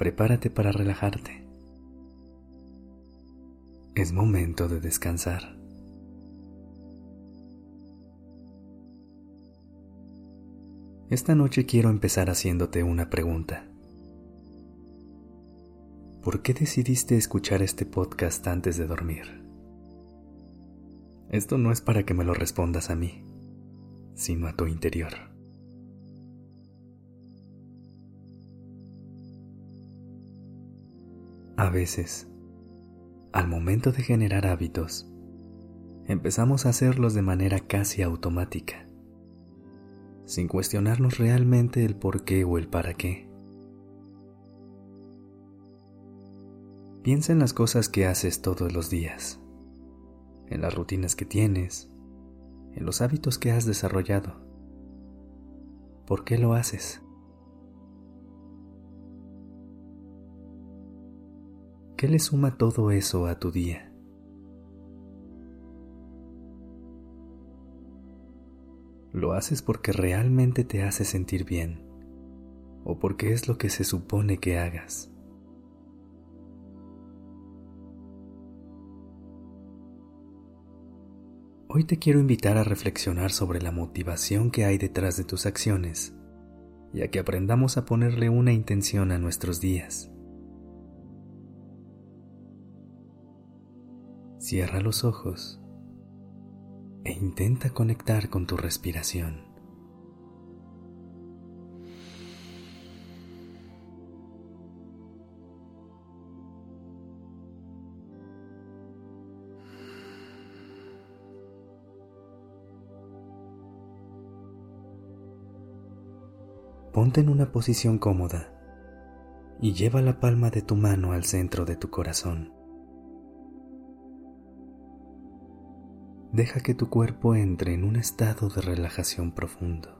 Prepárate para relajarte. Es momento de descansar. Esta noche quiero empezar haciéndote una pregunta. ¿Por qué decidiste escuchar este podcast antes de dormir? Esto no es para que me lo respondas a mí, sino a tu interior. A veces, al momento de generar hábitos, empezamos a hacerlos de manera casi automática sin cuestionarnos realmente el por qué o el para qué. Piensa en las cosas que haces todos los días, en las rutinas que tienes, en los hábitos que has desarrollado. ¿Por qué lo haces? ¿Qué le suma todo eso a tu día? ¿Lo haces porque realmente te hace sentir bien o porque es lo que se supone que hagas? Hoy te quiero invitar a reflexionar sobre la motivación que hay detrás de tus acciones y a que aprendamos a ponerle una intención a nuestros días. Cierra los ojos e intenta conectar con tu respiración. Ponte en una posición cómoda y lleva la palma de tu mano al centro de tu corazón. Deja que tu cuerpo entre en un estado de relajación profundo.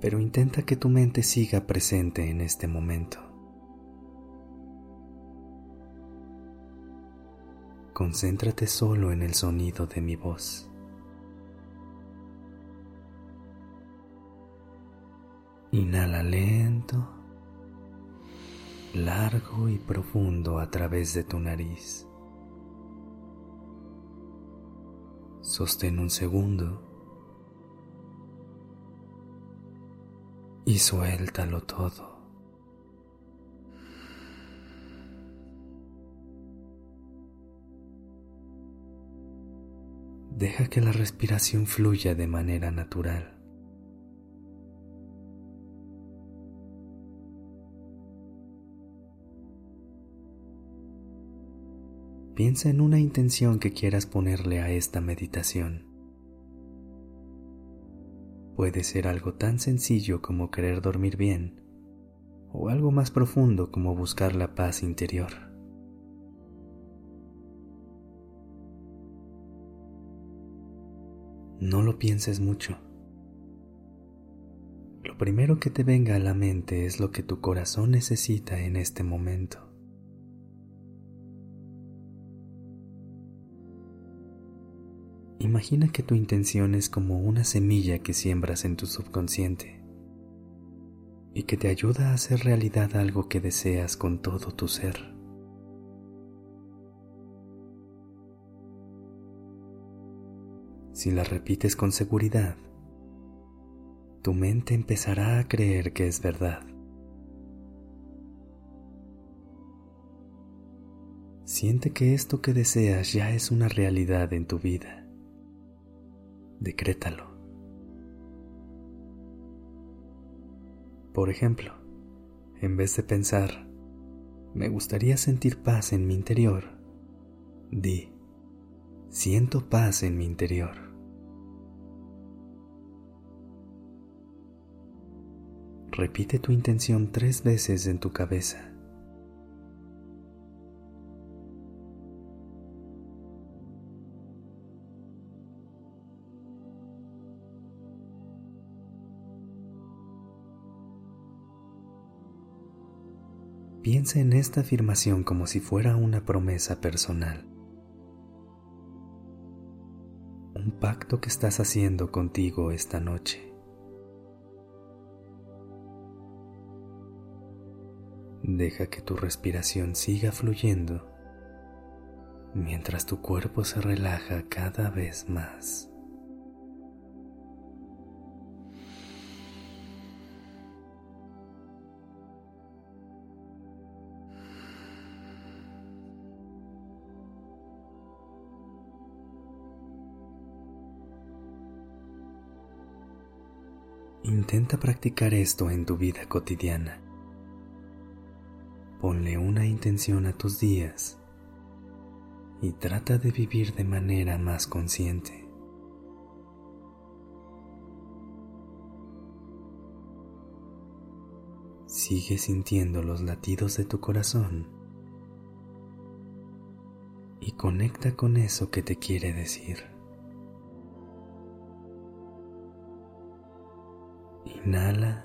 Pero intenta que tu mente siga presente en este momento. Concéntrate solo en el sonido de mi voz. Inhala lento, largo y profundo a través de tu nariz. Sostén un segundo y suéltalo todo. Deja que la respiración fluya de manera natural. Piensa en una intención que quieras ponerle a esta meditación. Puede ser algo tan sencillo como querer dormir bien o algo más profundo como buscar la paz interior. No lo pienses mucho. Lo primero que te venga a la mente es lo que tu corazón necesita en este momento. Imagina que tu intención es como una semilla que siembras en tu subconsciente y que te ayuda a hacer realidad algo que deseas con todo tu ser. Si la repites con seguridad, tu mente empezará a creer que es verdad. Siente que esto que deseas ya es una realidad en tu vida decrétalo. Por ejemplo, en vez de pensar, me gustaría sentir paz en mi interior, di, siento paz en mi interior. Repite tu intención tres veces en tu cabeza. Piensa en esta afirmación como si fuera una promesa personal. Un pacto que estás haciendo contigo esta noche. Deja que tu respiración siga fluyendo mientras tu cuerpo se relaja cada vez más. Intenta practicar esto en tu vida cotidiana. Ponle una intención a tus días y trata de vivir de manera más consciente. Sigue sintiendo los latidos de tu corazón y conecta con eso que te quiere decir. Inhala.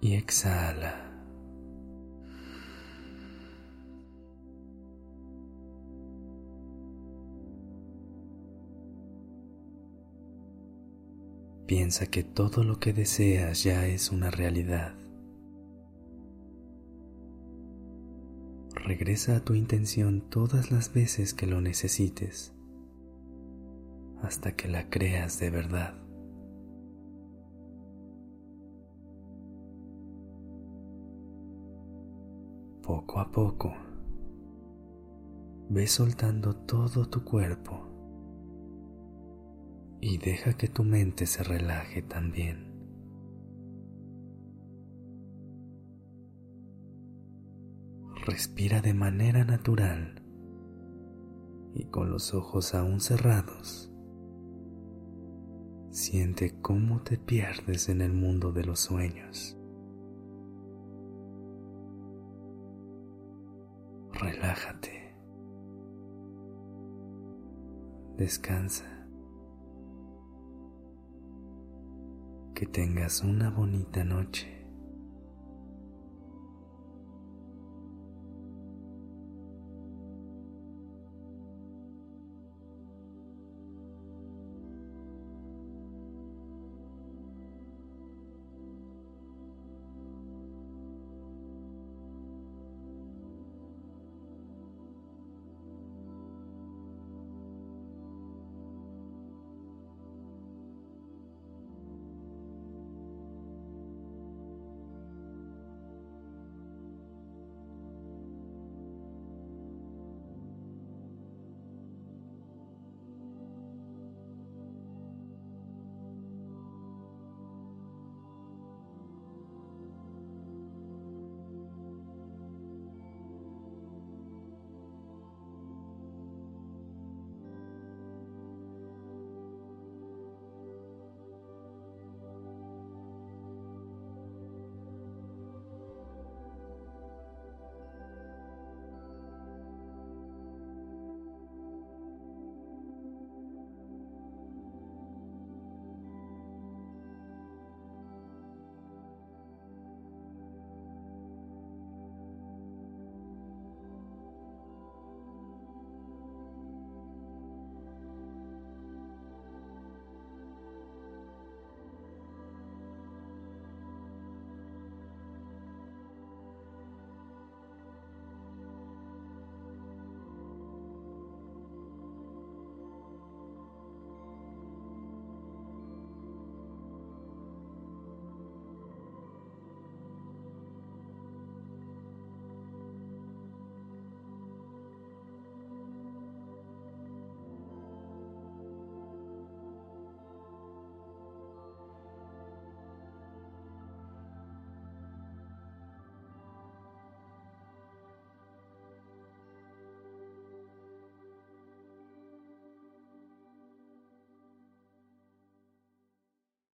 Y exhala. Piensa que todo lo que deseas ya es una realidad. Regresa a tu intención todas las veces que lo necesites hasta que la creas de verdad. Poco a poco, ve soltando todo tu cuerpo y deja que tu mente se relaje también. Respira de manera natural y con los ojos aún cerrados Siente cómo te pierdes en el mundo de los sueños. Relájate. Descansa. Que tengas una bonita noche.